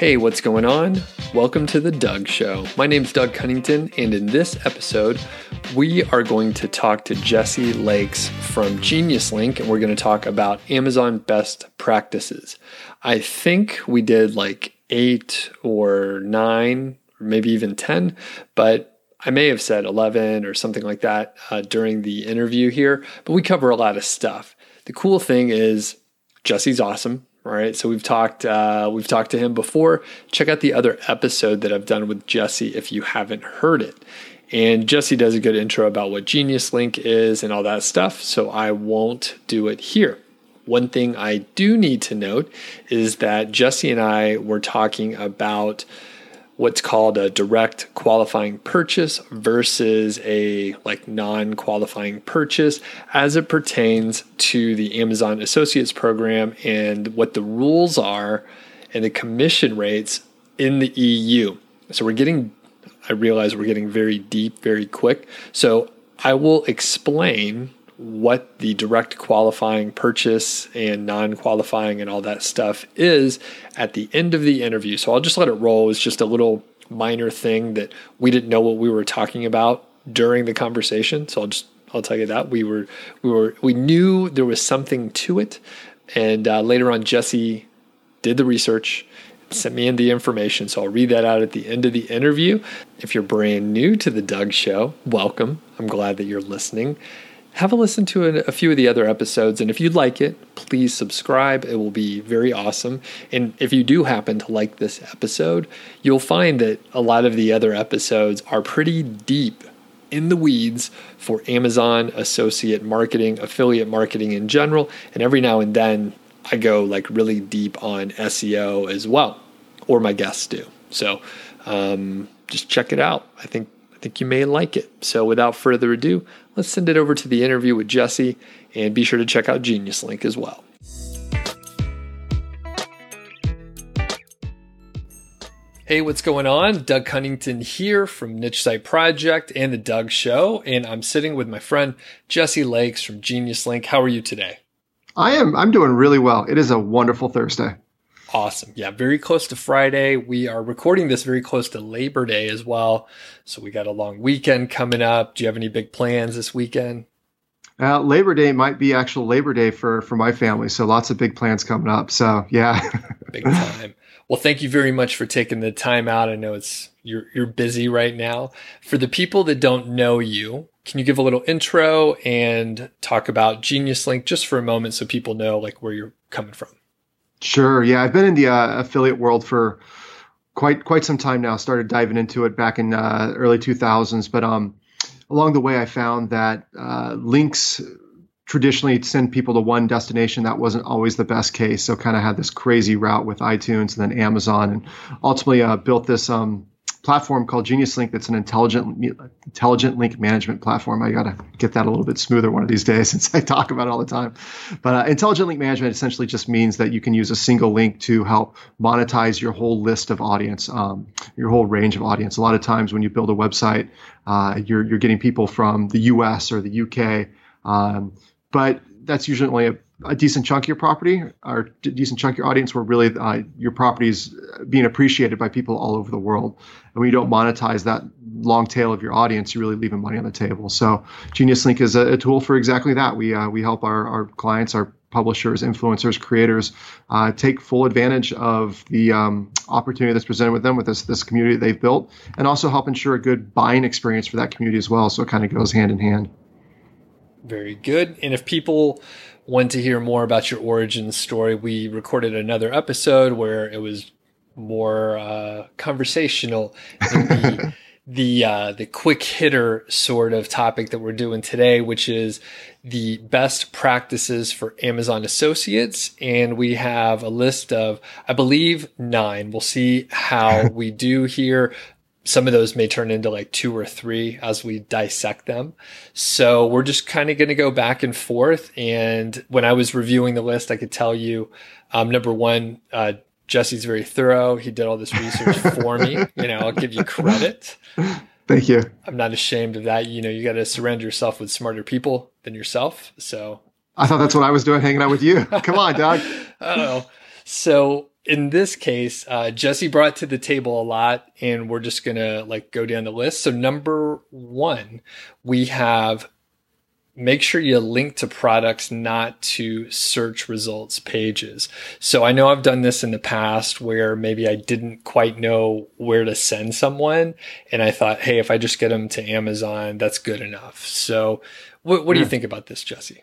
Hey, what's going on? Welcome to The Doug Show. My name's Doug Cunnington, and in this episode, we are going to talk to Jesse Lakes from Genius Link, and we're going to talk about Amazon best practices. I think we did like eight or nine, or maybe even 10, but I may have said 11 or something like that uh, during the interview here, but we cover a lot of stuff. The cool thing is, Jesse's awesome. Right, so we've talked uh, we've talked to him before. Check out the other episode that I've done with Jesse if you haven't heard it. And Jesse does a good intro about what Genius Link is and all that stuff, so I won't do it here. One thing I do need to note is that Jesse and I were talking about what's called a direct qualifying purchase versus a like non-qualifying purchase as it pertains to the Amazon Associates program and what the rules are and the commission rates in the EU. So we're getting I realize we're getting very deep very quick. So I will explain what the direct qualifying purchase and non qualifying and all that stuff is at the end of the interview. So I'll just let it roll. It's just a little minor thing that we didn't know what we were talking about during the conversation. So I'll just I'll tell you that we were we were we knew there was something to it, and uh, later on Jesse did the research, sent me in the information. So I'll read that out at the end of the interview. If you're brand new to the Doug Show, welcome. I'm glad that you're listening have a listen to a, few of the other episodes. And if you'd like it, please subscribe. It will be very awesome. And if you do happen to like this episode, you'll find that a lot of the other episodes are pretty deep in the weeds for Amazon associate marketing, affiliate marketing in general. And every now and then, I go like really deep on SEO as well, or my guests do. So um, just check it out. I think I think you may like it. So without further ado, let's send it over to the interview with Jesse and be sure to check out Genius Link as well. Hey, what's going on? Doug Cunnington here from Niche Site Project and the Doug Show, and I'm sitting with my friend Jesse Lakes from Genius Link. How are you today? I am. I'm doing really well. It is a wonderful Thursday. Awesome. Yeah, very close to Friday. We are recording this very close to Labor Day as well. So we got a long weekend coming up. Do you have any big plans this weekend? Uh, Labor Day might be actual Labor Day for for my family, so lots of big plans coming up. So yeah, big time. Well, thank you very much for taking the time out. I know it's you're you're busy right now. For the people that don't know you, can you give a little intro and talk about Genius Link just for a moment, so people know like where you're coming from? Sure. Yeah, I've been in the uh, affiliate world for quite quite some time now. Started diving into it back in uh, early 2000s, but um, along the way, I found that uh, links traditionally send people to one destination. That wasn't always the best case. So, kind of had this crazy route with iTunes and then Amazon, and ultimately uh, built this um, platform called Genius Link that's an intelligent intelligent link management platform. I got to get that a little bit smoother one of these days since I talk about it all the time. But uh, intelligent link management essentially just means that you can use a single link to help monetize your whole list of audience, um, your whole range of audience. A lot of times when you build a website, uh, you're you're getting people from the U.S. or the UK, um, but that's usually only a a decent chunk of your property or decent chunk of your audience where really uh, your property is being appreciated by people all over the world. And when you don't monetize that long tail of your audience, you're really leaving money on the table. So Genius Link is a, a tool for exactly that. We, uh, we help our, our clients, our publishers, influencers, creators uh, take full advantage of the um, opportunity that's presented with them with this, this community they've built and also help ensure a good buying experience for that community as well. So it kind of goes hand in hand. Very good. And if people want to hear more about your origin story, we recorded another episode where it was more uh, conversational. the the uh, the quick hitter sort of topic that we're doing today, which is the best practices for Amazon associates, and we have a list of I believe nine. We'll see how we do here some of those may turn into like two or three as we dissect them. So we're just kind of going to go back and forth. And when I was reviewing the list, I could tell you, um, number one, uh, Jesse's very thorough. He did all this research for me. You know, I'll give you credit. Thank you. I'm not ashamed of that. You know, you got to surround yourself with smarter people than yourself. So I thought that's what I was doing hanging out with you. Come on, Doug. oh, so in this case, uh, Jesse brought to the table a lot, and we're just gonna like go down the list. So number one, we have make sure you link to products, not to search results pages. So I know I've done this in the past where maybe I didn't quite know where to send someone. And I thought, hey, if I just get them to Amazon, that's good enough. So what, what do you think about this, Jesse?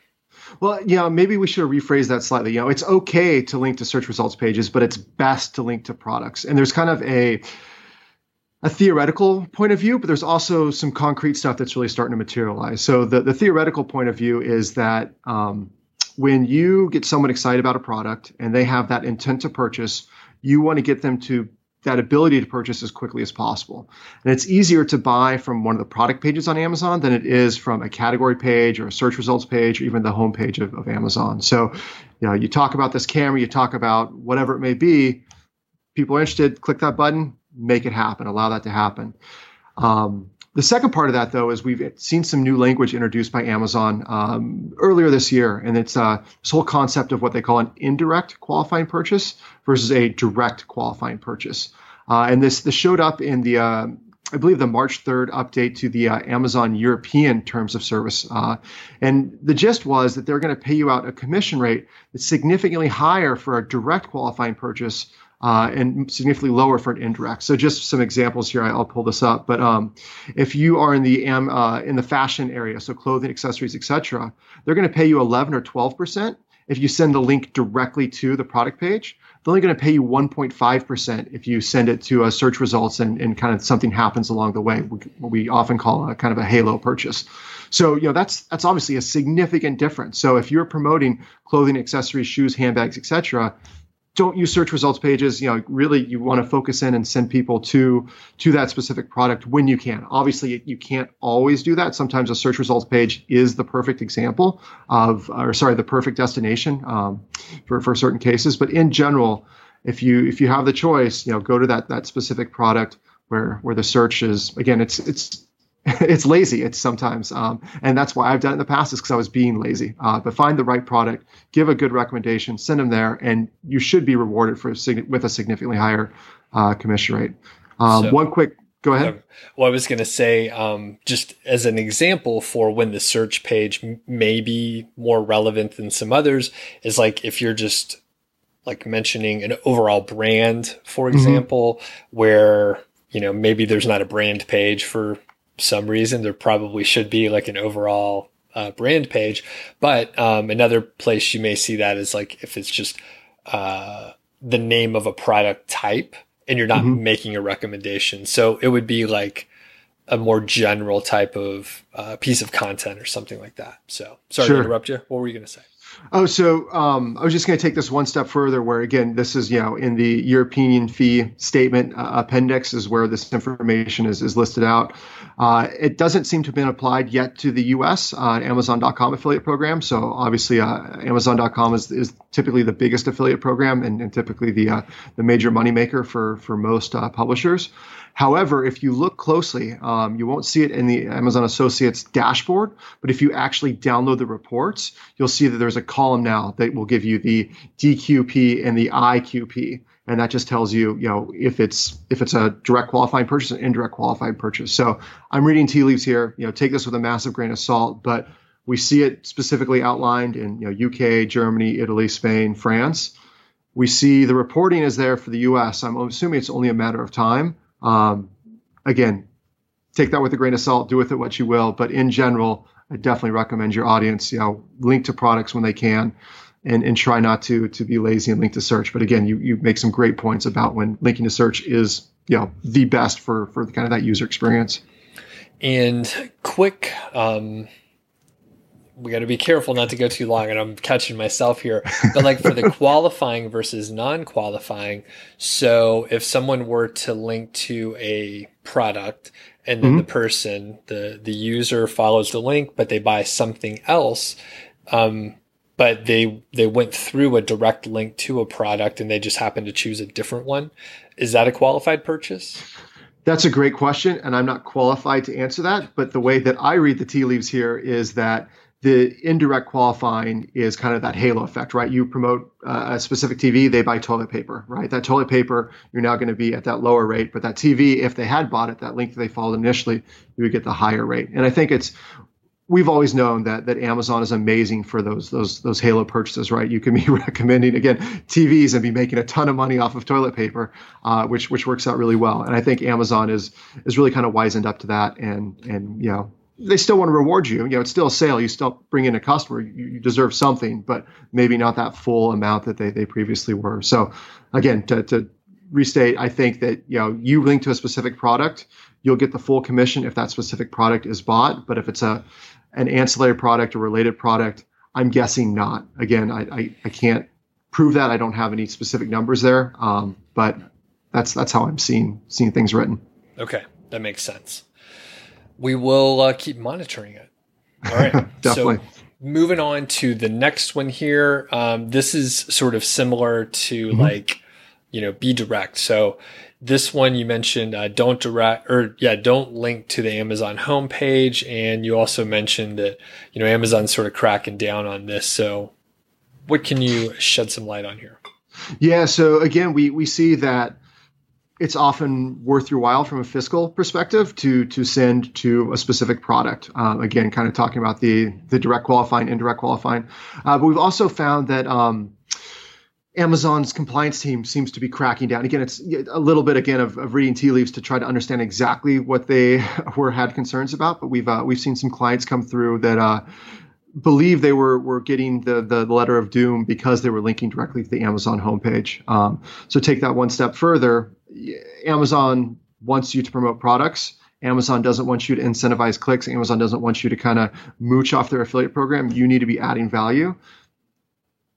Well, yeah, maybe we should rephrase that slightly. You know, it's okay to link to search results pages, but it's best to link to products. And there's kind of a a theoretical point of view, but there's also some concrete stuff that's really starting to materialize. So the, the theoretical point of view is that um, when you get someone excited about a product and they have that intent to purchase, you want to get them to that ability to purchase as quickly as possible. And it's easier to buy from one of the product pages on Amazon than it is from a category page or a search results page or even the homepage of, of Amazon. So, you know, you talk about this camera, you talk about whatever it may be, people are interested, click that button, make it happen, allow that to happen. Um, the second part of that, though, is we've seen some new language introduced by Amazon um, earlier this year, and it's uh, this whole concept of what they call an indirect qualifying purchase versus a direct qualifying purchase. Uh, and this this showed up in the uh, I believe the March 3rd update to the uh, Amazon European terms of service. Uh, and the gist was that they're going to pay you out a commission rate that's significantly higher for a direct qualifying purchase uh, and significantly lower for an indirect. So just some examples here. I'll pull this up. But um, if you are in the uh, in the fashion area, so clothing, accessories, etc., they're going to pay you 11 or 12 percent if you send the link directly to the product page. They're only going to pay you 1.5 percent if you send it to a search results and, and kind of something happens along the way. What we often call a kind of a halo purchase. So you know that's that's obviously a significant difference. So if you're promoting clothing, accessories, shoes, handbags, etc., don't use search results pages you know really you want to focus in and send people to to that specific product when you can. Obviously you can't always do that. Sometimes a search results page is the perfect example of or sorry the perfect destination um, for for certain cases. But in general if you if you have the choice you know go to that that specific product where where the search is. Again it's it's it's lazy. It's sometimes, um, and that's why I've done it in the past is because I was being lazy. Uh, but find the right product, give a good recommendation, send them there, and you should be rewarded for with a significantly higher uh, commission rate. Um, so, one quick, go ahead. Well, I was going to say, um, just as an example for when the search page may be more relevant than some others, is like if you're just like mentioning an overall brand, for mm-hmm. example, mm-hmm. where you know maybe there's not a brand page for some reason. There probably should be like an overall uh, brand page. But um, another place you may see that is like if it's just uh, the name of a product type and you're not mm-hmm. making a recommendation. So it would be like a more general type of uh, piece of content or something like that. So sorry sure. to interrupt you. What were you going to say? Oh, so um, I was just going to take this one step further. Where again, this is you know in the European fee statement uh, appendix is where this information is is listed out. Uh, it doesn't seem to have been applied yet to the U.S. Uh, Amazon.com affiliate program. So obviously, uh, Amazon.com is, is typically the biggest affiliate program and, and typically the uh, the major moneymaker for for most uh, publishers. However, if you look closely, um, you won't see it in the Amazon Associates dashboard. But if you actually download the reports, you'll see that there's a column now that will give you the DQP and the IQP and that just tells you, you know, if it's if it's a direct qualifying purchase, an indirect qualifying purchase. So I'm reading tea leaves here. You know, take this with a massive grain of salt, but we see it specifically outlined in you know UK, Germany, Italy, Spain, France. We see the reporting is there for the U.S. I'm assuming it's only a matter of time um, again, take that with a grain of salt. Do with it what you will. But in general, I definitely recommend your audience, you know, link to products when they can, and and try not to to be lazy and link to search. But again, you you make some great points about when linking to search is you know the best for for the kind of that user experience. And quick. Um we got to be careful not to go too long and i'm catching myself here but like for the qualifying versus non-qualifying so if someone were to link to a product and then mm-hmm. the person the the user follows the link but they buy something else um, but they they went through a direct link to a product and they just happened to choose a different one is that a qualified purchase that's a great question and i'm not qualified to answer that but the way that i read the tea leaves here is that the indirect qualifying is kind of that halo effect, right? You promote uh, a specific TV, they buy toilet paper, right? That toilet paper, you're now going to be at that lower rate, but that TV, if they had bought it, that link that they followed initially, you would get the higher rate. And I think it's we've always known that that Amazon is amazing for those those those halo purchases, right? You can be recommending again TVs and be making a ton of money off of toilet paper, uh, which which works out really well. And I think Amazon is is really kind of wizened up to that, and and you know they still want to reward you. You know, it's still a sale. You still bring in a customer. You, you deserve something, but maybe not that full amount that they they previously were. So again, to to restate, I think that you know you link to a specific product you'll get the full commission if that specific product is bought. But if it's a an ancillary product or related product? I'm guessing not. Again, I, I, I can't prove that. I don't have any specific numbers there, um, but that's that's how I'm seeing seeing things written. Okay, that makes sense. We will uh, keep monitoring it. All right, definitely. So moving on to the next one here. Um, this is sort of similar to mm-hmm. like you know be direct. So this one you mentioned uh, don't direct or yeah don't link to the Amazon homepage, and you also mentioned that you know Amazon's sort of cracking down on this. So, what can you shed some light on here? Yeah. So again, we we see that it's often worth your while from a fiscal perspective to to send to a specific product. Um, again, kind of talking about the the direct qualifying, indirect qualifying, uh, but we've also found that. Um, Amazon's compliance team seems to be cracking down. Again, it's a little bit again of, of, reading tea leaves to try to understand exactly what they were had concerns about. But we've uh, we've seen some clients come through that uh, believe they were were getting the, the letter of doom because they were linking directly to the Amazon homepage. Um, so take that one step further. Amazon wants you to promote products. Amazon doesn't want you to incentivize clicks. Amazon doesn't want you to kind of mooch off their affiliate program. You need to be adding value.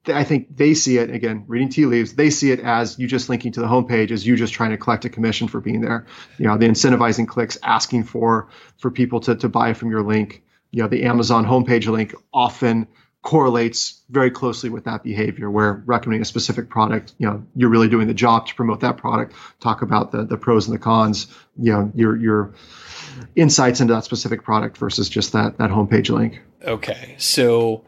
I think they see it again, reading tea leaves. They see it as you just linking to the homepage, as you just trying to collect a commission for being there. You know, the incentivizing clicks, asking for for people to to buy from your link. You know, the Amazon homepage link often correlates very closely with that behavior where recommending a specific product you know you're really doing the job to promote that product talk about the the pros and the cons you know your your insights into that specific product versus just that that homepage link okay so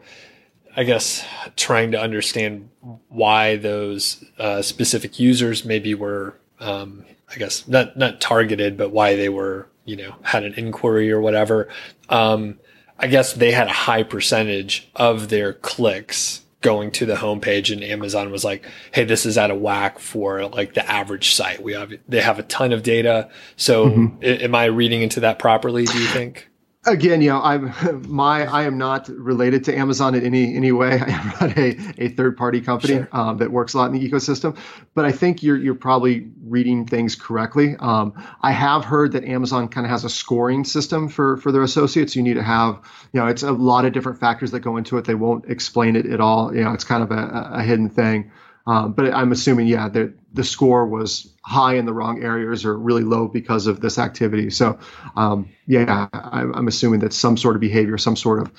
I guess trying to understand why those uh, specific users maybe were, um, I guess not not targeted, but why they were, you know, had an inquiry or whatever. Um, I guess they had a high percentage of their clicks going to the homepage, and Amazon was like, "Hey, this is out of whack for like the average site. We have they have a ton of data. So, mm-hmm. am I reading into that properly? Do you think?" Again, you know, I'm my I am not related to Amazon in any any way. I run a, a third party company sure. um, that works a lot in the ecosystem, but I think you're you're probably reading things correctly. Um, I have heard that Amazon kind of has a scoring system for for their associates. You need to have, you know, it's a lot of different factors that go into it. They won't explain it at all. You know, it's kind of a, a hidden thing. Um, but I'm assuming, yeah, that the score was high in the wrong areas or really low because of this activity. So, um, yeah, I'm, I'm, assuming that some sort of behavior, some sort of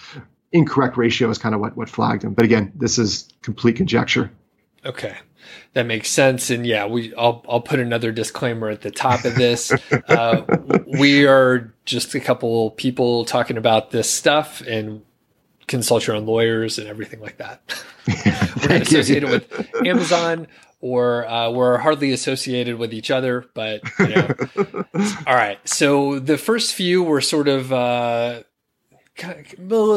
incorrect ratio is kind of what, what flagged him. But again, this is complete conjecture. Okay. That makes sense. And yeah, we I'll I'll put another disclaimer at the top of this. uh, we are just a couple people talking about this stuff and consult your own lawyers and everything like that. we're not associated with Amazon or uh, we're hardly associated with each other, but you know. all right. So the first few were sort of uh,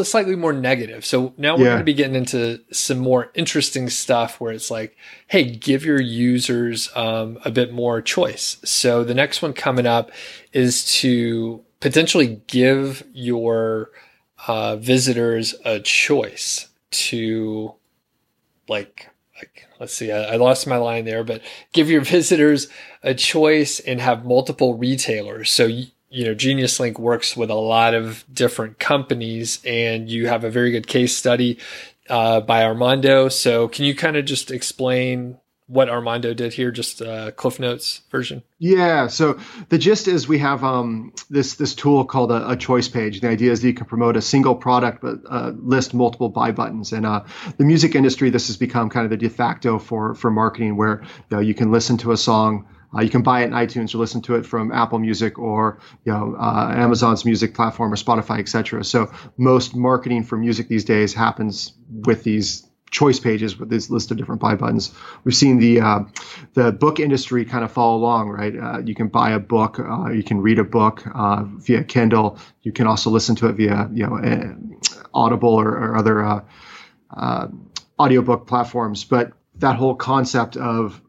slightly more negative. So now we're yeah. going to be getting into some more interesting stuff where it's like, hey, give your users um, a bit more choice. So the next one coming up is to potentially give your uh, visitors a choice to like, like let's see I, I, lost my line there but give your visitors a choice and have multiple retailers. So you, know genius link works with a lot of different companies and you have a very good case study uh, by armando. So can you kind of just explain what Armando did here, just uh, Cliff Notes version? Yeah. So the gist is we have um, this this tool called a, a, choice page. The idea is that you can promote a single product but uh, list multiple buy buttons. And uh, the music industry, this has become kind of the de facto for for marketing, where you know you can listen to a song Uh, you can buy it in iTunes or listen to it from Apple Music or you know uh, Amazon's music platform or Spotify, etc. So most marketing for music these days happens with these choice pages with this list of different buy buttons. We've seen the uh, the book industry kind of follow along, right? Uh, you can buy a book, uh, you can read a book uh, via Kindle. You can also listen to it via you know Audible or, or other uh, uh, audiobook platforms. But that whole concept of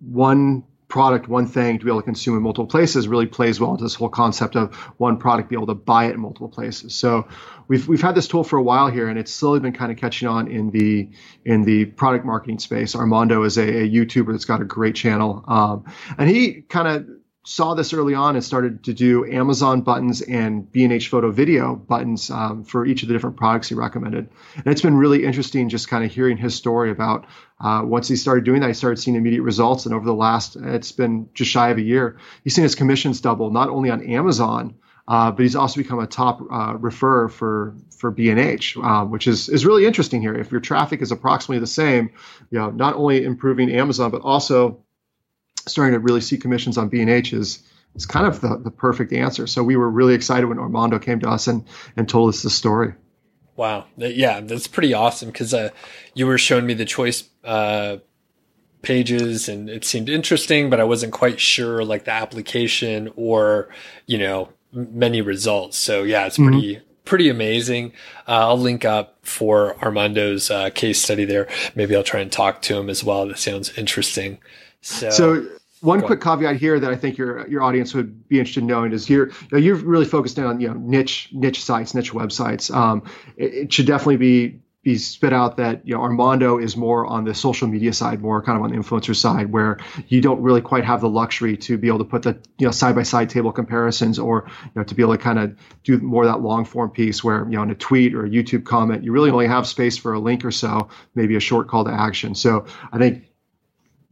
one product, one thing to be able to consume in multiple places really plays well into this whole concept of one product be able to buy it in multiple places. So we've we've had this tool for a while here, and it's slowly been kind of catching on in the in the product marketing space. Armando is a, a YouTuber that's got a great channel, um, and he kind of saw this early on and started to do Amazon buttons and B&H photo video buttons um, for each of the different products he recommended. And it's been really interesting just kind of hearing his story about uh, once he started doing that, he started seeing immediate results. And over the last, it's been just shy of a year, he's seen his commissions double, not only on Amazon, uh, but he's also become a top uh, referrer for for B&H, uh, which is is really interesting here. If your traffic is approximately the same, you know, not only improving Amazon, but also starting to really see commissions on B&H is is kind of the, the perfect answer. So we were really excited when Armando came to us and and told us the story. Wow, yeah, that's pretty awesome because uh, you were showing me the choice uh, pages and it seemed interesting, but I wasn't quite sure like the application or you know many results. So yeah, it's pretty. Mm-hmm pretty amazing. Uh, I'll link up for Armando's uh, case study there. Maybe I'll try and talk to him as well. That sounds interesting. So, so one quick caveat here that I think your your audience would be interested in knowing is you're you're really focused on you know niche niche sites, niche websites. Um, it, it, should definitely be be spit out that you know Armando is more on the social media side, more kind of on the influencer side, where you don't really quite have the luxury to be able to put the you know side by side table comparisons, or you know to be able to kind of do more of that long form piece where you know in a tweet or a YouTube comment, you really only have space for a link or so, maybe a short call to action. So I think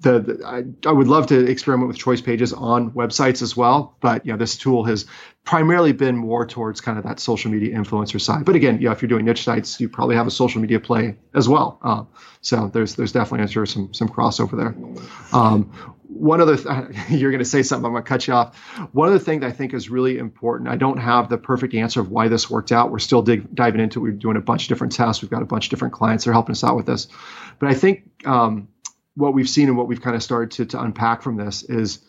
the, the I, I, would love to experiment with choice pages on websites as well, but you know this tool has primarily been more towards kind of that social media influencer side. But again, know, if you're doing niche sites, you probably have a social media play as well. Uh, so there's there's definitely I'm sure some some crossover there. Um, one other th- you're going to say something i'm going to cut you off one other thing that i think is really important i don't have the perfect answer of why this worked out we're still dig- diving into it we're doing a bunch of different tests we've got a bunch of different clients that are helping us out with this but i think um, what we've seen and what we've kind of started to, to unpack from this is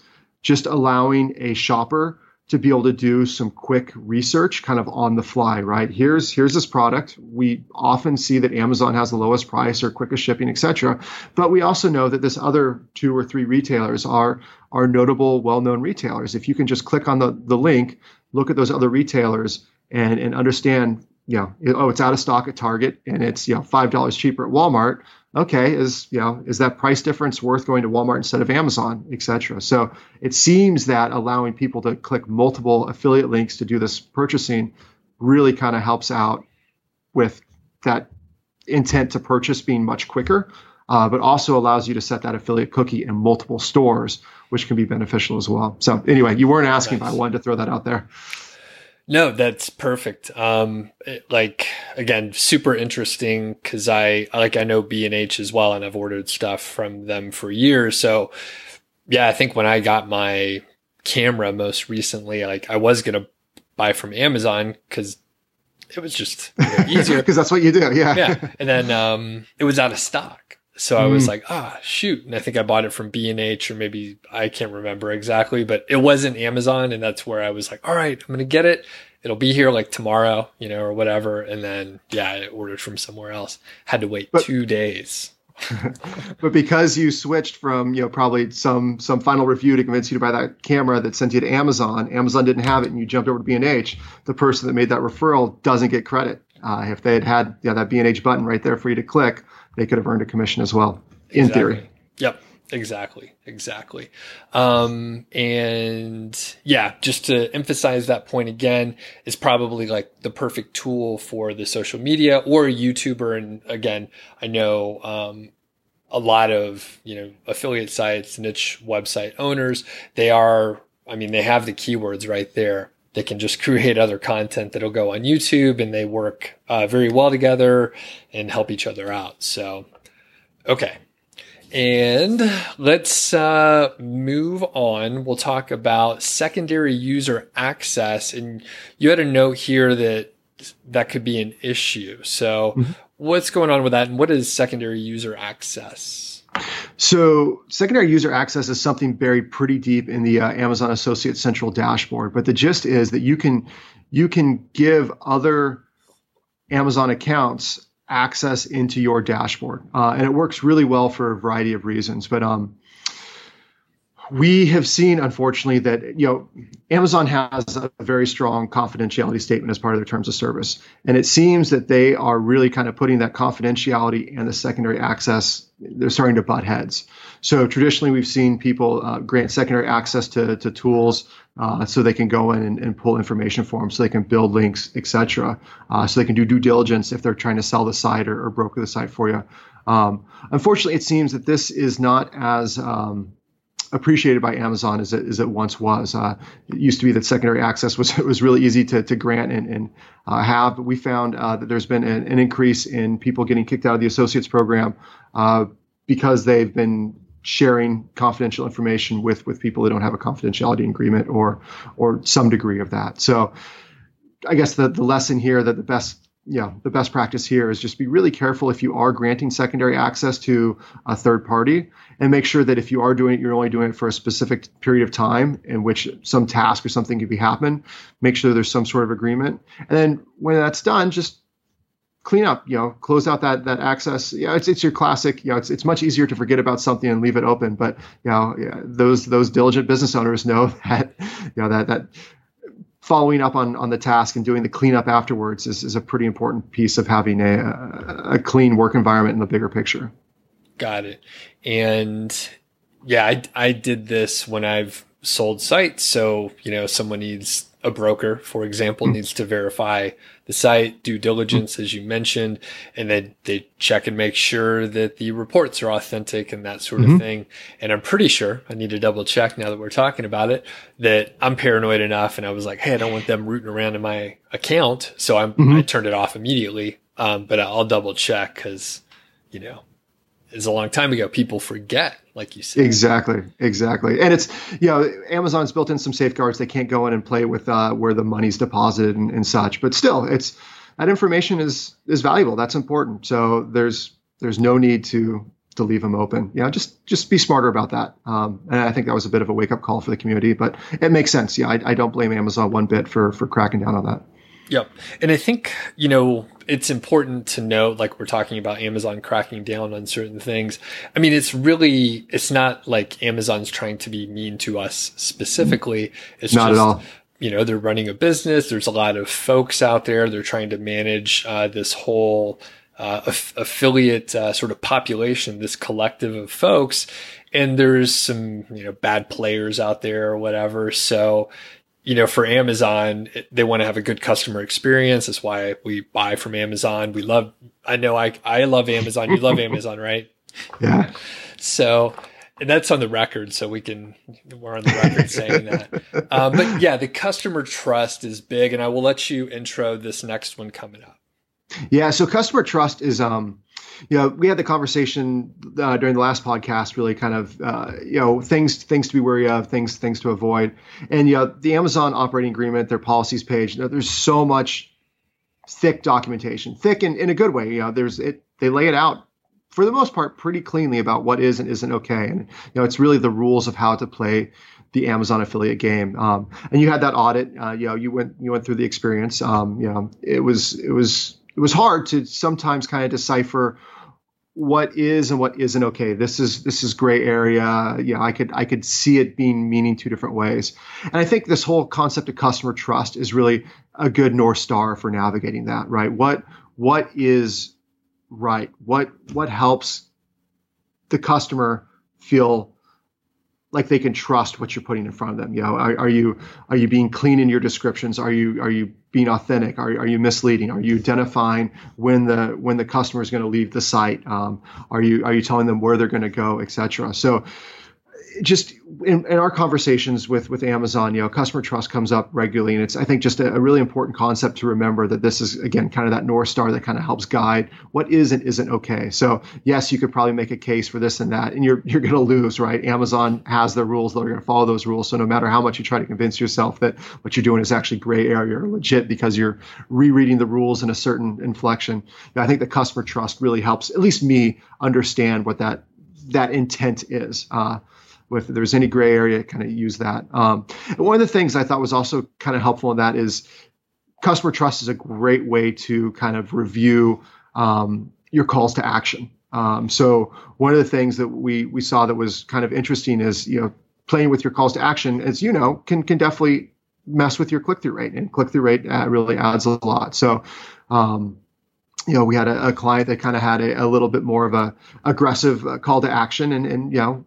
just allowing a shopper to be able to do some quick research kind of on the fly right? Here's here's this product. We often see that amazon has the lowest price or quickest shipping etc but we also know that this other two or three retailers are are notable well-known retailers. If you can just click on the, the link look at those other retailers and and understand you know oh it's out of stock at target and it's you know five dollars cheaper at walmart okay, is you know, is that price difference worth going to Walmart instead of Amazon, et cetera? So it seems that allowing people to click multiple affiliate links to do this purchasing really kind of helps out with that intent to purchase being much quicker, uh, but also allows you to set that affiliate cookie in multiple stores, which can be beneficial as well. So anyway, you weren't asking, nice. but I wanted to throw that out there. No, that's perfect. Um, it, like again, super interesting because I like I know B and H as well, and I've ordered stuff from them for years. So yeah, I think when I got my camera most recently, like I was gonna buy from Amazon because it was just you know, easier because that's what you do. Yeah, yeah. And then um, it was out of stock, so I was mm. like, ah, shoot. And I think I bought it from B and H or maybe I can't remember exactly, but it wasn't Amazon. And that's where I was like, all right, I'm going to get it. It'll be here like tomorrow, you know, or whatever. And then, yeah, I ordered from somewhere else. Had to wait but, two days. but because you switched from, you know, probably some, some final review to convince you to buy that camera that sent you to Amazon, Amazon didn't have it and you jumped over to B and H, the person that made that referral doesn't get credit. Uh, if they had had you know, that B and H button right there for you to click, they could have earned a commission as well, in exactly. theory. Yep. Exactly. Exactly. Um, and yeah, just to emphasize that point again, is probably like the perfect tool for the social media or a YouTuber. And again, I know, um, a lot of, you know, affiliate sites, niche website owners, they are, I mean, they have the keywords right there. They can just create other content that'll go on YouTube and they work uh, very well together and help each other out. So, okay. And let's uh, move on. We'll talk about secondary user access. And you had a note here that that could be an issue. So, mm-hmm. what's going on with that? And what is secondary user access? So, secondary user access is something buried pretty deep in the uh, Amazon Associate Central dashboard. But the gist is that you can you can give other Amazon accounts access into your dashboard. Uh, and it works really well for a variety of reasons. But um, we have seen, unfortunately, that you know Amazon has a very strong confidentiality statement as part of their terms of service, and it seems that they are really kind of putting that confidentiality and the secondary access. They're starting to butt heads. So traditionally, we've seen people uh, grant secondary access to, to tools uh, so they can go in and, and, pull information for them, so they can build links, etc. Uh, so they can do due diligence if they're trying to sell the site or, or broker the site for you. Um, unfortunately, it seems that this is not as um, appreciated by Amazon as it, as it once was. Uh, it used to be that secondary access was was really easy to, to grant and, and uh, have, but we found uh, that there's been an, an, increase in people getting kicked out of the associates program uh, because they've been sharing confidential information with with people that don't have a confidentiality agreement or or some degree of that. So I guess the the lesson here that the best yeah, the best practice here is just be really careful if you are granting secondary access to a third party and make sure that if you are doing it, you're only doing it for a specific period of time in which some task or something could be happening. Make sure there's some sort of agreement. And then when that's done, just clean up, you know, close out that that access. Yeah, it's it's your classic. You know, it's it's much easier to forget about something and leave it open. But you know, yeah, those those diligent business owners know that you know that that following up on on the task and doing the cleanup afterwards is, is a pretty important piece of having a a clean work environment in the bigger picture. Got it. And yeah, I I did this when I've sold sites. So you know, someone needs a broker, for example, mm-hmm. needs to verify the site, due diligence, as you mentioned, and then they check and make sure that the reports are authentic and that sort mm-hmm. of thing. And I'm pretty sure I need to double check now that we're talking about it that I'm paranoid enough. And I was like, Hey, I don't want them rooting around in my account. So I'm, mm-hmm. I turned it off immediately. Um, but I'll double check because, you know, is a long time ago. People forget, like you said. Exactly, exactly. And it's you know Amazon's built in some safeguards. They can't go in and play with uh, where the money's deposited and, and, such. But still, it's that information is is valuable. That's important. So there's there's no need to to leave them open. You know, just just be smarter about that. Um, and I think that was a bit of a wake up call for the community. But it makes sense. Yeah, I, I don't blame Amazon one bit for for cracking down on that. Yep. And I think, you know, it's important to note, like we're talking about Amazon cracking down on certain things. I mean, it's really, it's not like Amazon's trying to be mean to us specifically. It's not just, at all. You know, they're running a business. There's a lot of folks out there. They're trying to manage uh, this whole uh, aff- affiliate uh, sort of population, this collective of folks. And there's some, you know, bad players out there or whatever. So, you know, for Amazon, they want to have a good customer experience. That's why we buy from Amazon. We love, I know I, I love Amazon. You love Amazon, right? Yeah. So and that's on the record. So we can, we're on the record saying that. Um, but yeah, the customer trust is big. And I will let you intro this next one coming up. Yeah. So customer trust is, um, you know, we had the conversation uh, during the last podcast, really kind of, uh, you know, things things to be wary of, things things to avoid, and you know, the Amazon operating agreement, their policies page, you know, there's so much thick documentation, thick in, in a good way. You know, there's it, they lay it out for the most part pretty cleanly about what is and isn't okay, and you know, it's really the rules of how to play the Amazon affiliate game. Um, and you had that audit, uh, you know, you went you went through the experience. Um, you know, it was it was it was hard to sometimes kind of decipher what is and what isn't okay. This is this is gray area. Yeah, I could I could see it being meaning two different ways. And I think this whole concept of customer trust is really a good north star for navigating that, right? What what is right? What what helps the customer feel like they can trust what you're putting in front of them. You know, are, are, you are you being clean in your descriptions? Are you are you being authentic? Are, are you misleading? Are you identifying when the when the customer is going to leave the site? Um, are you are you telling them where they're going to go, etc. So just in, in, our conversations with with Amazon, you know, customer trust comes up regularly, and it's I think just a, a, really important concept to remember that this is again kind of that north star that kind of helps guide what is and isn't okay. So yes, you could probably make a case for this and that, and you're you're going to lose, right? Amazon has their rules; they're going to follow those rules. So no matter how much you try to convince yourself that what you're doing is actually gray area or legit because you're rereading the rules in a certain inflection, I think the customer trust really helps at least me understand what that that intent is. Uh, if there's any gray area, kind of use that. Um, one of the things I thought was also kind of helpful in that is customer trust is a great way to kind of review um, your calls to action. Um, so one of the things that we we saw that was kind of interesting is you know playing with your calls to action, as you know, can can definitely mess with your click through rate, and click through rate uh, really adds a lot. So. Um, you know, we had a, a client that kind of had a, a, little bit more of a aggressive uh, call to action, and, and you know,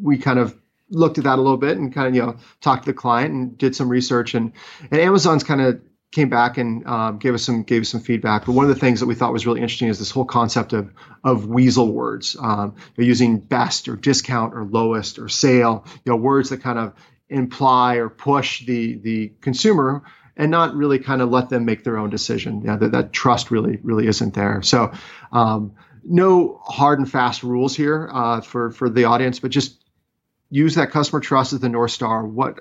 we kind of looked at that a little bit and kind of you know talked to the client and did some research and and Amazon's kind of came back and um, gave us some gave us some feedback. But one of the things that we thought was really interesting is this whole concept of of weasel words, um, using best or discount or lowest or sale, you know, words that kind of imply or push the the consumer and not really kind of let them make their own decision. Yeah, that, that trust really really isn't there. So. Um, no hard and fast rules here uh, for for the audience, but just use that customer trust as the north star. What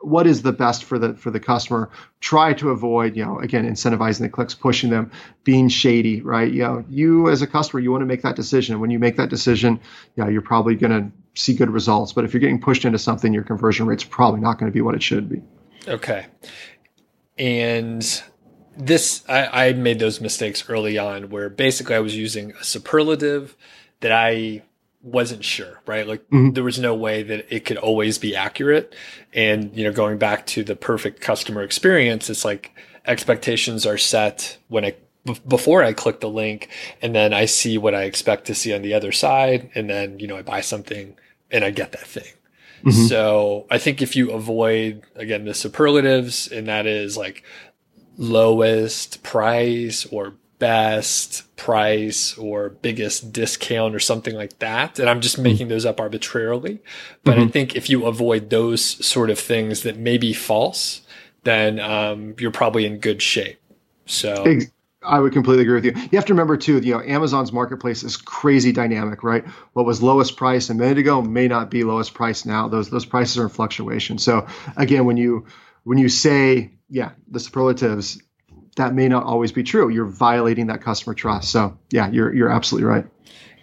what is the best for the for the customer? Try to avoid, you know, again, incentivizing the clicks, pushing them, being shady, right? You know, you as a customer, you want to make that decision. And when you make that decision, yeah, you're probably going to see good results. But if you're getting pushed into something, your conversion rate's probably not going to be what it should be. Okay. And this I, I made those mistakes early on where basically I was using a superlative that I wasn't sure, right? Like mm-hmm. there was no way that it could always be accurate. And, you know, going back to the perfect customer experience, it's like expectations are set when I before I click the link and then I see what I expect to see on the other side. And then, you know, I buy something and I get that thing. Mm-hmm. So I think if you avoid again the superlatives and that is like lowest price or best price or biggest discount or something like that. And I'm just making those up arbitrarily. But mm-hmm. I think if you avoid those sort of things that may be false, then um, you're probably in good shape. So. I would completely agree with you. You have to remember too, you know, Amazon's marketplace is crazy dynamic, right? What was lowest price a minute ago may not be lowest price now. Those those prices are in fluctuation. So again, when you when you say yeah, the superlatives, that may not always be true. You're violating that customer trust. So yeah, you're you're absolutely right.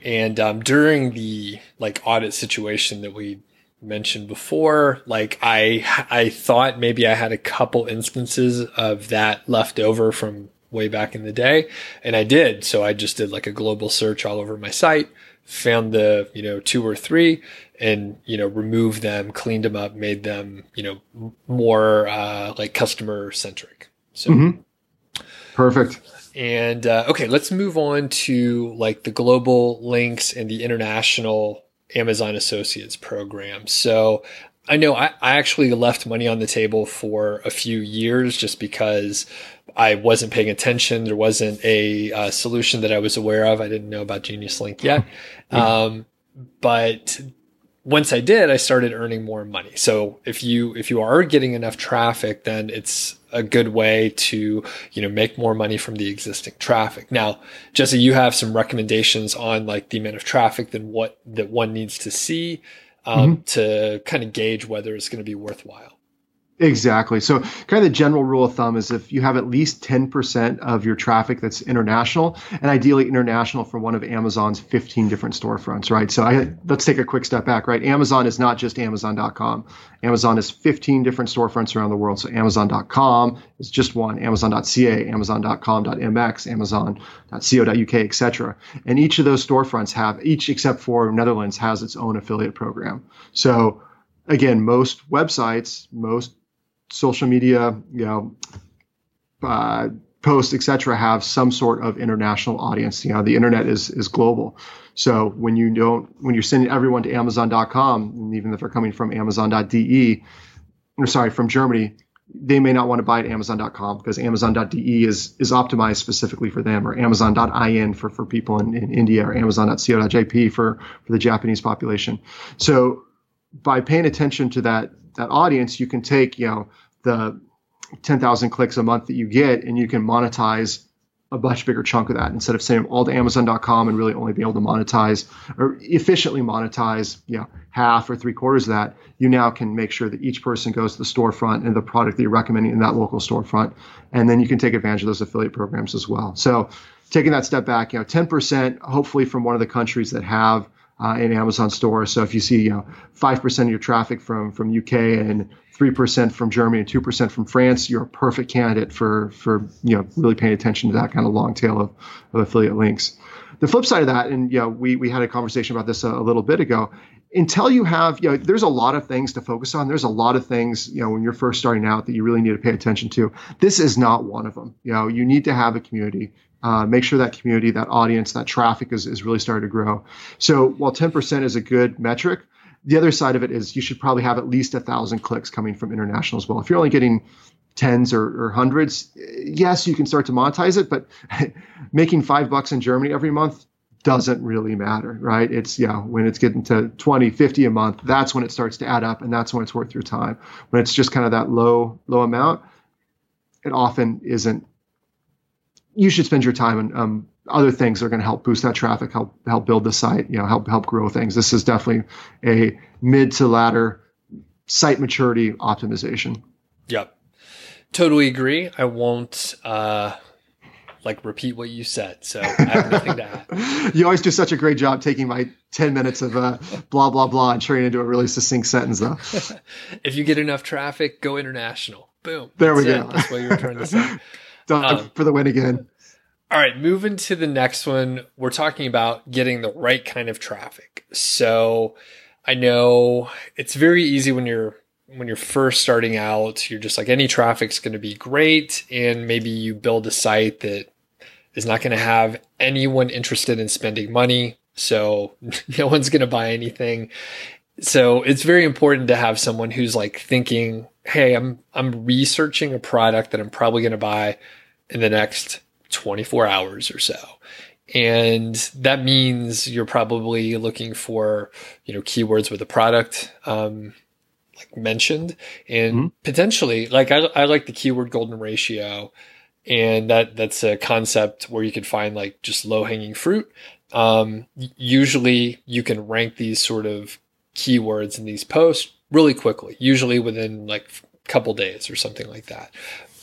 And um, during the like audit situation that we mentioned before, like I I thought maybe I had a couple instances of that left over from way back in the day, and I did. So I just did like a global search all over my site, found the you know two or three, and you know removed them cleaned them up made them you know more uh, like customer centric so mm-hmm. perfect and uh, okay let's move on to like the global links and the international amazon associates program so I know I, I actually left money on the table for a few years just because I wasn't paying attention. There wasn't a uh, solution that I was aware of. I didn't know about Genius Link yet. Um, but once I did, I started earning more money. So if you if you are getting enough traffic, then it's a good way to you know make more money from the existing traffic. Now, Jesse, you have some recommendations on like the amount of traffic than what that one needs to see um, mm-hmm. to kind of gauge whether it's going to be worthwhile. Exactly. So, kind of the general rule of thumb is if you have at least 10% of your traffic that's international, and ideally international from one of Amazon's 15 different storefronts, right? So, I, let's take a quick step back, right? Amazon is not just Amazon.com. Amazon is 15 different storefronts around the world. So, Amazon.com is just one, Amazon.ca, Amazon.com.mx, Amazon.co.uk, etc. And each of those storefronts have, each except for Netherlands, has its own affiliate program. So, again, most websites, most social media, you know, uh, posts, etc., have some sort of international audience. You know, the internet is is global. So when you don't, when you're sending everyone to Amazon.com, and even if they're coming from Amazon.de, or sorry, from Germany, they may not want to buy at Amazon.com because Amazon.de is is optimized specifically for them, or Amazon.in for for people in, in India, or Amazon.co.jp for for the Japanese population. So by paying attention to that that audience, you can take you know the 10,000 clicks a month that you get, and you can monetize a much bigger chunk of that instead of saying all to Amazon.com and really only be able to monetize or efficiently monetize, know, half or three quarters of that. You now can make sure that each person goes to the storefront and the product that you're recommending in that local storefront, and then you can take advantage of those affiliate programs as well. So, taking that step back, you know, 10% hopefully from one of the countries that have uh, an Amazon store. So if you see, you know, five percent of your traffic from from UK and 3% from Germany and 2% from France, you're a perfect candidate for, for you know, really paying attention to that kind of long tail of, of affiliate links. The flip side of that, and you know, we, we had a conversation about this a, a little bit ago, until you have, you know, there's a lot of things to focus on. There's a lot of things, you know, when you're first starting out that you really need to pay attention to. This is not one of them. You know, you need to have a community. Uh, make sure that community, that audience, that traffic is, is really starting to grow. So while 10% is a good metric, the other side of it is you should probably have at least a thousand clicks coming from international as well. If you're only getting tens or, or, hundreds, yes, you can start to monetize it, but making five bucks in Germany every month doesn't really matter, right? It's, yeah, when it's getting to 20, 50 a month, that's when it starts to add up and that's when it's worth your time. When it's just kind of that low, low amount, it often isn't. You should spend your time on um, other things that are going to help boost that traffic, help help build the site, you know, help help grow things. This is definitely a mid to latter site maturity optimization. Yep, totally agree. I won't uh, like repeat what you said, so I have nothing to add. you always do such a great job taking my ten minutes of uh, blah blah blah and turning it into a really succinct sentence, though. if you get enough traffic, go international. Boom. There That's we go. That's what you were trying to say. Um, for the win again. All right, moving to the next one, we're talking about getting the right kind of traffic. So I know it's very easy when you're when you're first starting out, you're just like any traffic's going to be great and maybe you build a site that is not going to have anyone interested in spending money, so no one's going to buy anything. So it's very important to have someone who's like thinking, "Hey, I'm I'm researching a product that I'm probably going to buy in the next 24 hours or so. And that means you're probably looking for, you know, keywords with a product, um, like mentioned and mm-hmm. potentially like I, I like the keyword golden ratio and that that's a concept where you can find like just low hanging fruit. Um, usually you can rank these sort of keywords in these posts really quickly, usually within like a couple days or something like that.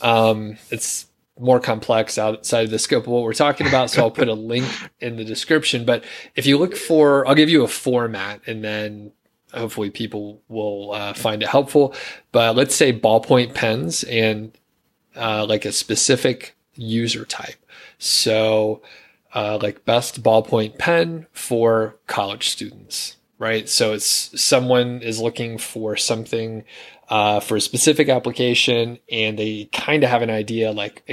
Um, it's more complex outside of the scope of what we're talking about. So I'll put a link in the description. But if you look for, I'll give you a format and then hopefully people will uh, find it helpful. But let's say ballpoint pens and uh, like a specific user type. So, uh, like best ballpoint pen for college students, right? So it's someone is looking for something uh, for a specific application and they kind of have an idea like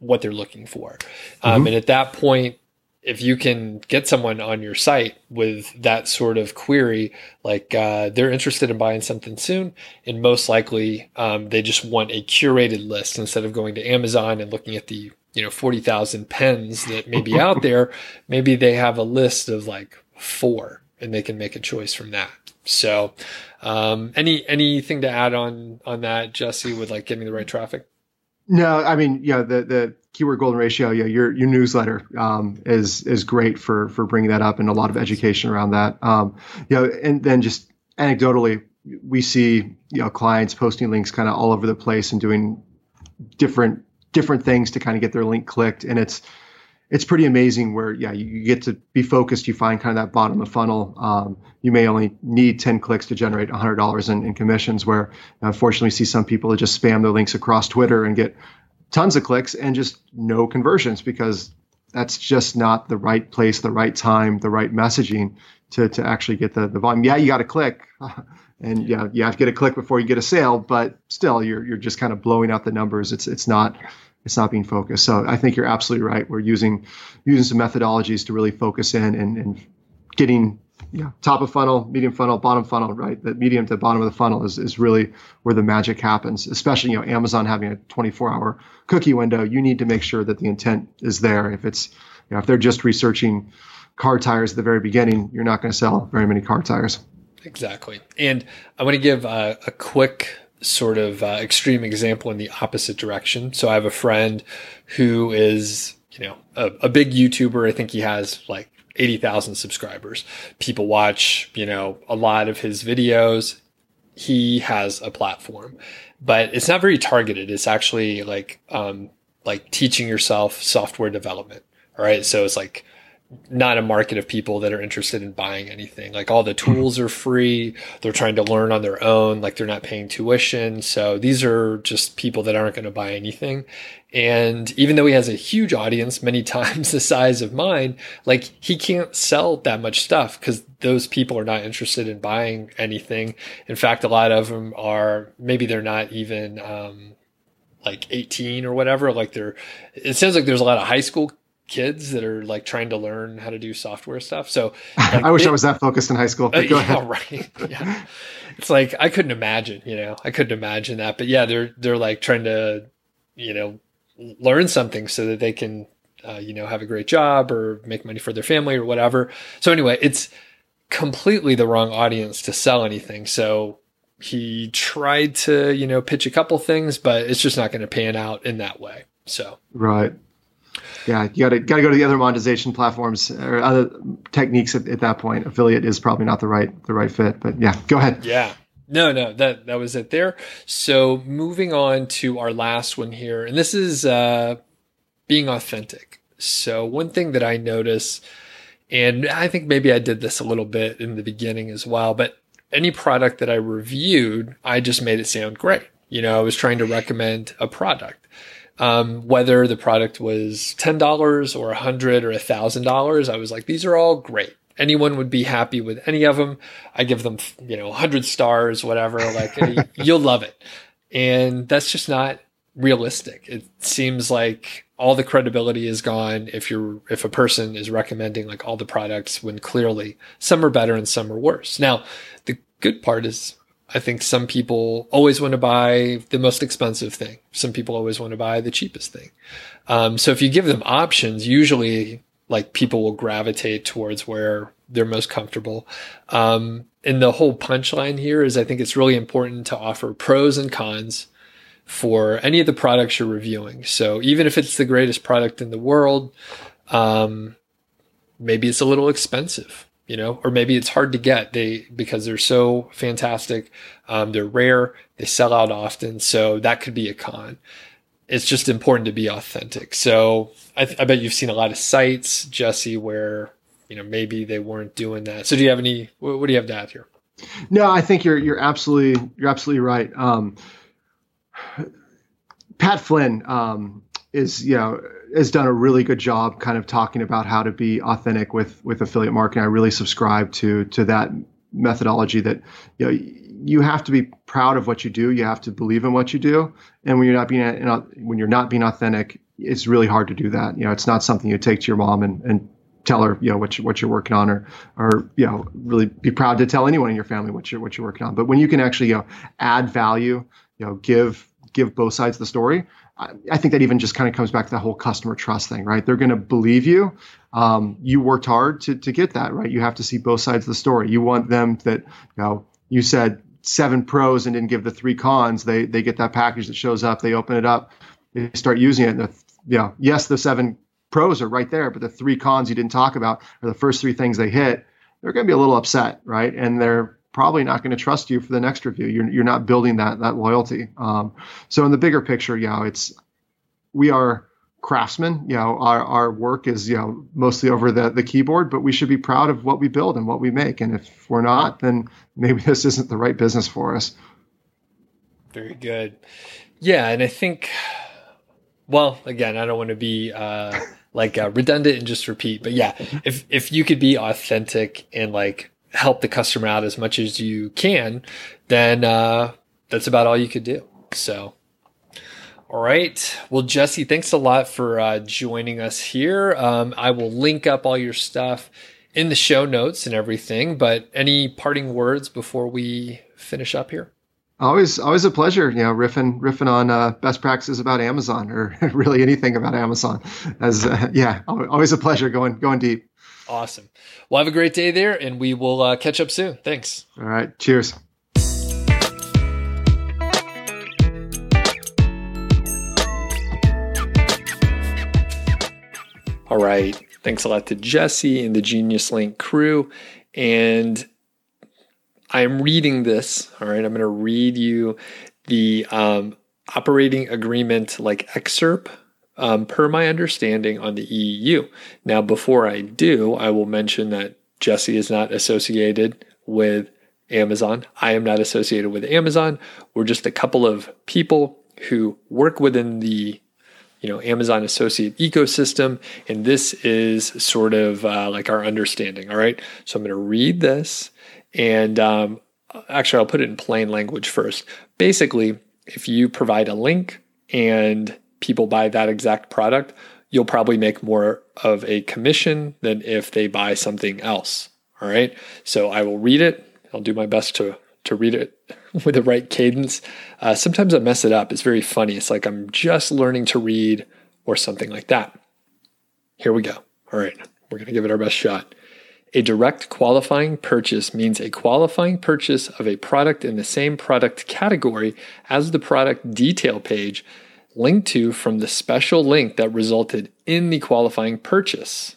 what they're looking for. Um, mm-hmm. And at that point, if you can get someone on your site with that sort of query, like uh, they're interested in buying something soon, and most likely um, they just want a curated list instead of going to Amazon and looking at the you know forty thousand pens that may be out there. Maybe they have a list of like four, and they can make a choice from that. So, um, any anything to add on on that, Jesse, with like getting the right traffic? No, I mean, yeah, the the keyword golden ratio, yeah, your your newsletter um, is is great for for bringing that up and a lot of education around that. Um, you know, and then just anecdotally, we see you know clients posting links kind of all over the place and doing different different things to kind of get their link clicked, and it's it's pretty amazing where yeah you, get to be focused you find kind of that bottom of funnel. Um, you may only need 10 clicks to generate $100 in, in commissions where unfortunately see some people that just spam their links across twitter and get tons of clicks and just no conversions because that's just not the right place the right time the right messaging to, to actually get the, the volume. Yeah you got to click and yeah you have to get a click before you get a sale but still you're, you're just kind of blowing out the numbers. It's it's not it's not being focused. So I think you're absolutely right. We're using using some methodologies to really focus in and, and getting yeah, top of funnel, medium funnel, bottom funnel, right? The medium to bottom of the funnel is, is really where the magic happens, especially, you know, Amazon having a 24 hour cookie window. You need to make sure that the intent is there. If it's, you know, if they're just researching car tires at the very beginning, you're not going to sell very many car tires. exactly. And I want to give a, a quick sort of uh, extreme example in the opposite direction. So I have a friend who is, you know, a, a big YouTuber. I think he has like 80,000 subscribers. People watch, you know, a lot of his videos. He has a platform, but it's not very targeted. It's actually like, um, like teaching yourself software development. All right. So it's like not a market of people that are interested in buying anything. Like all the tools are free. They're trying to learn on their own. Like they're not paying tuition. So these are just people that aren't going to buy anything. And even though he has a huge audience, many times the size of mine, like he can't sell that much stuff because those people are not interested in buying anything. In fact, a lot of them are, maybe they're not even, um, like 18 or whatever. Like they're, it sounds like there's a lot of high school kids that are like trying to learn how to do software stuff. So like, I wish they, I was that focused in high school. But uh, go yeah, ahead. Right. Yeah. it's like I couldn't imagine, you know, I couldn't imagine that. But yeah, they're they're like trying to, you know, learn something so that they can uh, you know, have a great job or make money for their family or whatever. So anyway, it's completely the wrong audience to sell anything. So he tried to, you know, pitch a couple things, but it's just not going to pan out in that way. So right. Yeah, you got to got to go to the other monetization platforms or other techniques at, at that point. Affiliate is probably not the right the right fit, but yeah, go ahead. Yeah. No, no, that that was it there. So moving on to our last one here, and this is uh, being authentic. So one thing that I notice, and I think maybe I did this a little bit in the beginning as well, but any product that I reviewed, I just made it sound great. You know, I was trying to recommend a product um, whether the product was $10 or a 100 or a $1,000. I was like, these are all great. Anyone would be happy with any of them. I give them, you know, 100 stars, whatever. Like, you'll love it. And that's just not realistic. It seems like all the credibility is gone if you're if a person is recommending like all the products when clearly some are better and some are worse. Now, the good part is I think some people always want to buy the most expensive thing. Some people always want to buy the cheapest thing. Um, so if you give them options, usually like people will gravitate towards where they're most comfortable. Um, and the whole punchline here is I think it's really important to offer pros and cons for any of the products you're reviewing. So even if it's the greatest product in the world, um, maybe it's a little expensive you know, or maybe it's hard to get they because they're so fantastic. Um, they're rare. They sell out often. So that could be a con. It's just important to be authentic. So I, th- I bet you've seen a lot of sites, Jesse, where, you know, maybe they weren't doing that. So do you have any, what, what do you have to add here? No, I think you're, you're absolutely, you're absolutely right. Um, Pat Flynn, um, is, you know, has done a really good job kind of talking about how to be authentic with with affiliate marketing. I really subscribe to to that methodology that you know you have to be proud of what you do. You have to believe in what you do, and when you're not being when you're not being authentic, it's really hard to do that. You know, it's not something you take to your mom and and tell her you know what you, what you're working on or or you know really be proud to tell anyone in your family what you're what you're working on. But when you can actually you know add value, you know give give both sides of the story, I think that even just kind of comes back to the whole customer trust thing, right? They're going to believe you. Um, you worked hard to, to get that, right? You have to see both sides of the story. You want them that, you know, you said seven pros and didn't give the three cons. They, they get that package that shows up, they open it up, they start using it. And you know, yes, the seven pros are right there, but the three cons you didn't talk about are the first three things they hit. They're going to be a little upset, right? And they're probably not going to trust you for the next review. You're, you're not building that that loyalty. Um, so in the bigger picture, know, it's we are craftsmen. You know, our, our work is you know mostly over the the keyboard, but we should be proud of what we build and what we make. And if we're not, then maybe this isn't the right business for us. Very good. Yeah, and I think, well, again, I don't want to be. Uh, like uh, redundant and just repeat, but yeah, if if you could be authentic and like help the customer out as much as you can, then uh, that's about all you could do. So, all right. Well, Jesse, thanks a lot for uh, joining us here. Um, I will link up all your stuff in the show notes and everything. But any parting words before we finish up here? Always, always a pleasure. You know, riffing, riffing on uh, best practices about Amazon or really anything about Amazon. As uh, yeah, always a pleasure going going deep. Awesome. Well, have a great day there, and we will uh, catch up soon. Thanks. All right. Cheers. All right. Thanks a lot to Jesse and the Genius Link crew. And I'm reading this. All right. I'm going to read you the um, operating agreement like excerpt um, per my understanding on the EU. Now, before I do, I will mention that Jesse is not associated with Amazon. I am not associated with Amazon. We're just a couple of people who work within the you know Amazon associate ecosystem, and this is sort of uh, like our understanding. All right, so I'm going to read this, and um, actually I'll put it in plain language first. Basically, if you provide a link and people buy that exact product, you'll probably make more of a commission than if they buy something else. All right. So I will read it. I'll do my best to to read it with the right cadence. Uh, sometimes I mess it up. It's very funny. It's like I'm just learning to read or something like that. Here we go. All right. We're going to give it our best shot. A direct qualifying purchase means a qualifying purchase of a product in the same product category as the product detail page linked to from the special link that resulted in the qualifying purchase.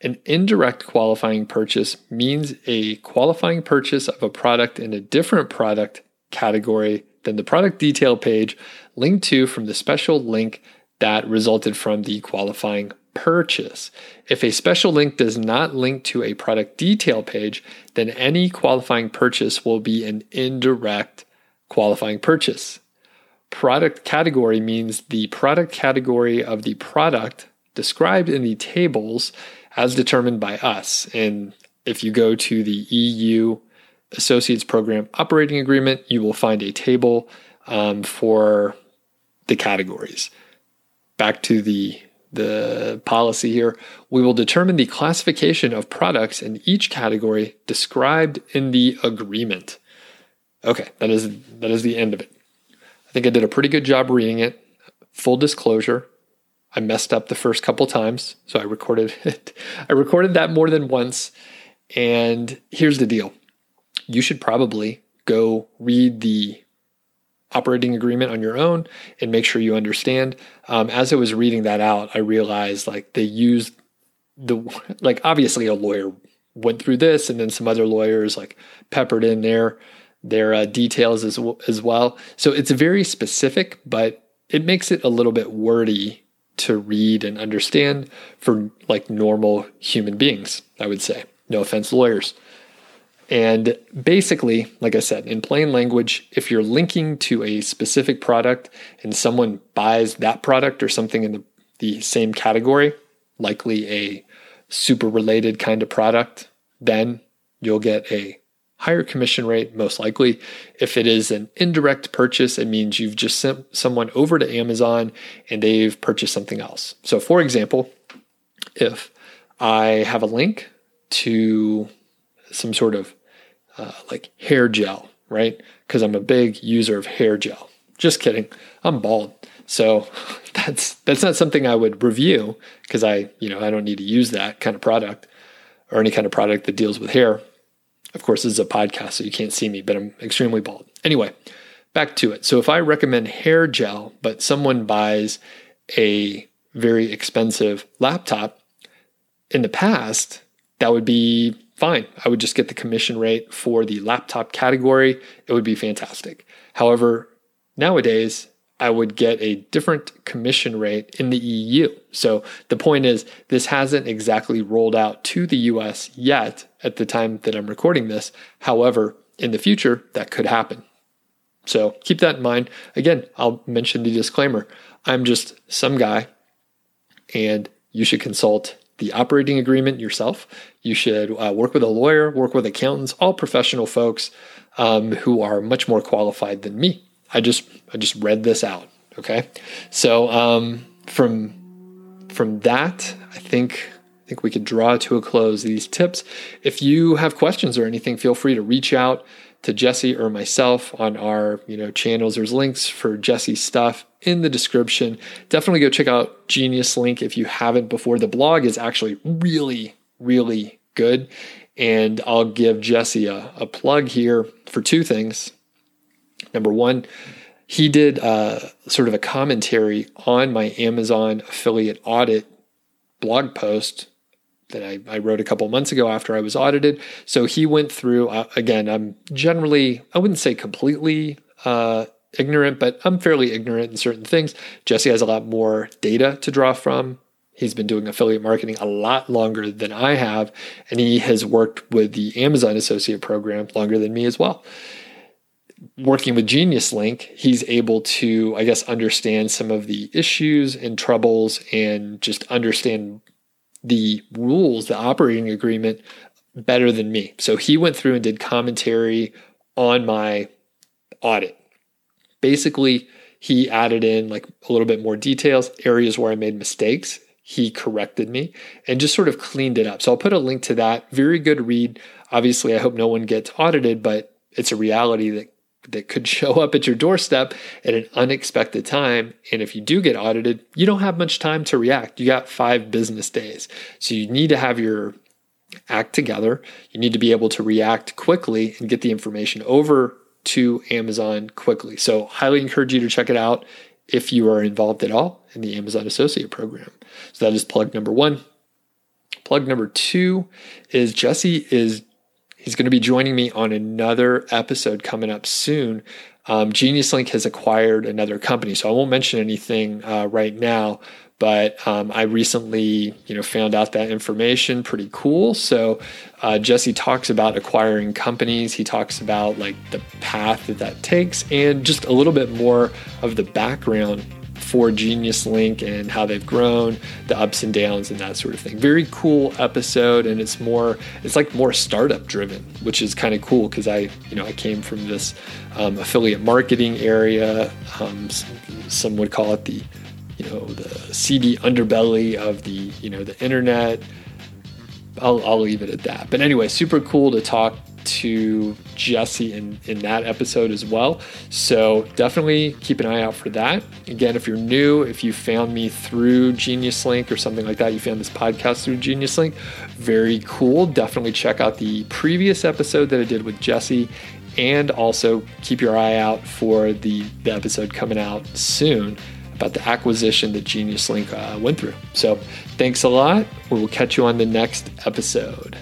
An indirect qualifying purchase means a qualifying purchase of a product in a different product category than the product detail page linked to from the special link that resulted from the qualifying purchase. If a special link does not link to a product detail page, then any qualifying purchase will be an indirect qualifying purchase. Product category means the product category of the product described in the tables as determined by us. And if you go to the EU Associates Program Operating Agreement, you will find a table um, for the categories. Back to the the policy here, we will determine the classification of products in each category described in the agreement. Okay, that is that is the end of it. Think I did a pretty good job reading it. Full disclosure, I messed up the first couple times, so I recorded it. I recorded that more than once. And here's the deal. You should probably go read the operating agreement on your own and make sure you understand. Um, as I was reading that out, I realized like they used the like obviously a lawyer went through this, and then some other lawyers like peppered in there their uh, details as as well. So it's very specific, but it makes it a little bit wordy to read and understand for like normal human beings. I would say, no offense, lawyers. And basically, like I said, in plain language, if you're linking to a specific product and someone buys that product or something in the, the same category, likely a super related kind of product, then you'll get a higher commission rate, most likely. If it is an indirect purchase, it means you've just sent someone over to Amazon and they've purchased something else. So, for example, if I have a link to some sort of uh, like hair gel, right? Because I'm a big user of hair gel. Just kidding. I'm bald. So that's that's not something I would review because I, you know, I don't need to use that kind of product or any kind of product that deals with hair. Of course, this is a podcast, so you can't see me, but I'm extremely bald. Anyway, back to it. So if I recommend hair gel, but someone buys a very expensive laptop, in the past, that would be fine. I would just get the commission rate for the laptop category. It would be fantastic. However, nowadays, I would get a different commission rate in the EU. So the point is, this hasn't exactly rolled out to the US yet at the time that I'm recording this. However, in the future, that could happen. So keep that in mind. Again, I'll mention the disclaimer I'm just some guy, and you should consult the operating agreement yourself. You should uh, work with a lawyer, work with accountants, all professional folks um, who are much more qualified than me. I just I just read this out. Okay, so um, from from that, I think I think we could draw to a close these tips. If you have questions or anything, feel free to reach out to Jesse or myself on our you know channels, there's links for Jesse's stuff in the description. Definitely go check out Genius Link if you haven't before. The blog is actually really, really good. And I'll give Jesse a, a plug here for two things. Number one, he did uh, sort of a commentary on my Amazon affiliate audit blog post that I, I, wrote a couple months ago after I was audited. So he went through, uh, again, I'm generally, I wouldn't say completely uh, ignorant, but I'm fairly ignorant in certain things. Jesse has a lot more data to draw from. He's been doing affiliate marketing a lot longer than I have, and he has worked with the Amazon Associate Program longer than me as well. Working with Genius Link, he's able to, I guess, understand some of the issues and troubles and just understand the rules, the operating agreement better than me. So he went through and did commentary on my audit. Basically, he added in like a little bit more details, areas where I made mistakes. He corrected me and just sort of cleaned it up. So I'll put a link to that. Very good read. Obviously, I hope no one gets audited, but it's a reality that that could show up at your doorstep at an unexpected time. And if you do get audited, you don't have much time to react. You got five business days. So you need to have your act together. You need to be able to react quickly and get the information over to Amazon quickly. So, highly encourage you to check it out if you are involved at all in the Amazon Associate Program. So, that is plug number one. Plug number two is Jesse is He's going to be joining me on another episode coming up soon. Um, Genius Link has acquired another company, so I won't mention anything uh, right now. But um, I recently, you know, found out that information. Pretty cool. So uh, Jesse talks about acquiring companies. He talks about like the path that that takes, and just a little bit more of the background for Genius Link and how they've grown, the ups and downs, and that sort of thing. Very cool episode, and it's more, it's like more startup driven, which is kind of cool because I, you know, I came from this um, affiliate marketing area. Um, some would call it the, you know, the seedy underbelly of the, you know, the internet. I'll, I'll leave it at that. But anyway, super cool to talk to Jesse in, in that episode as well. So definitely keep an eye out for that. Again, if you're new, if you found me through Genius Link or something like that, you found this podcast through Genius Link, very cool. Definitely check out the previous episode that I did with Jesse. And also keep your eye out for the, the episode coming out soon about the acquisition that Genius Link uh, went through. So thanks a lot. We will catch you on the next episode.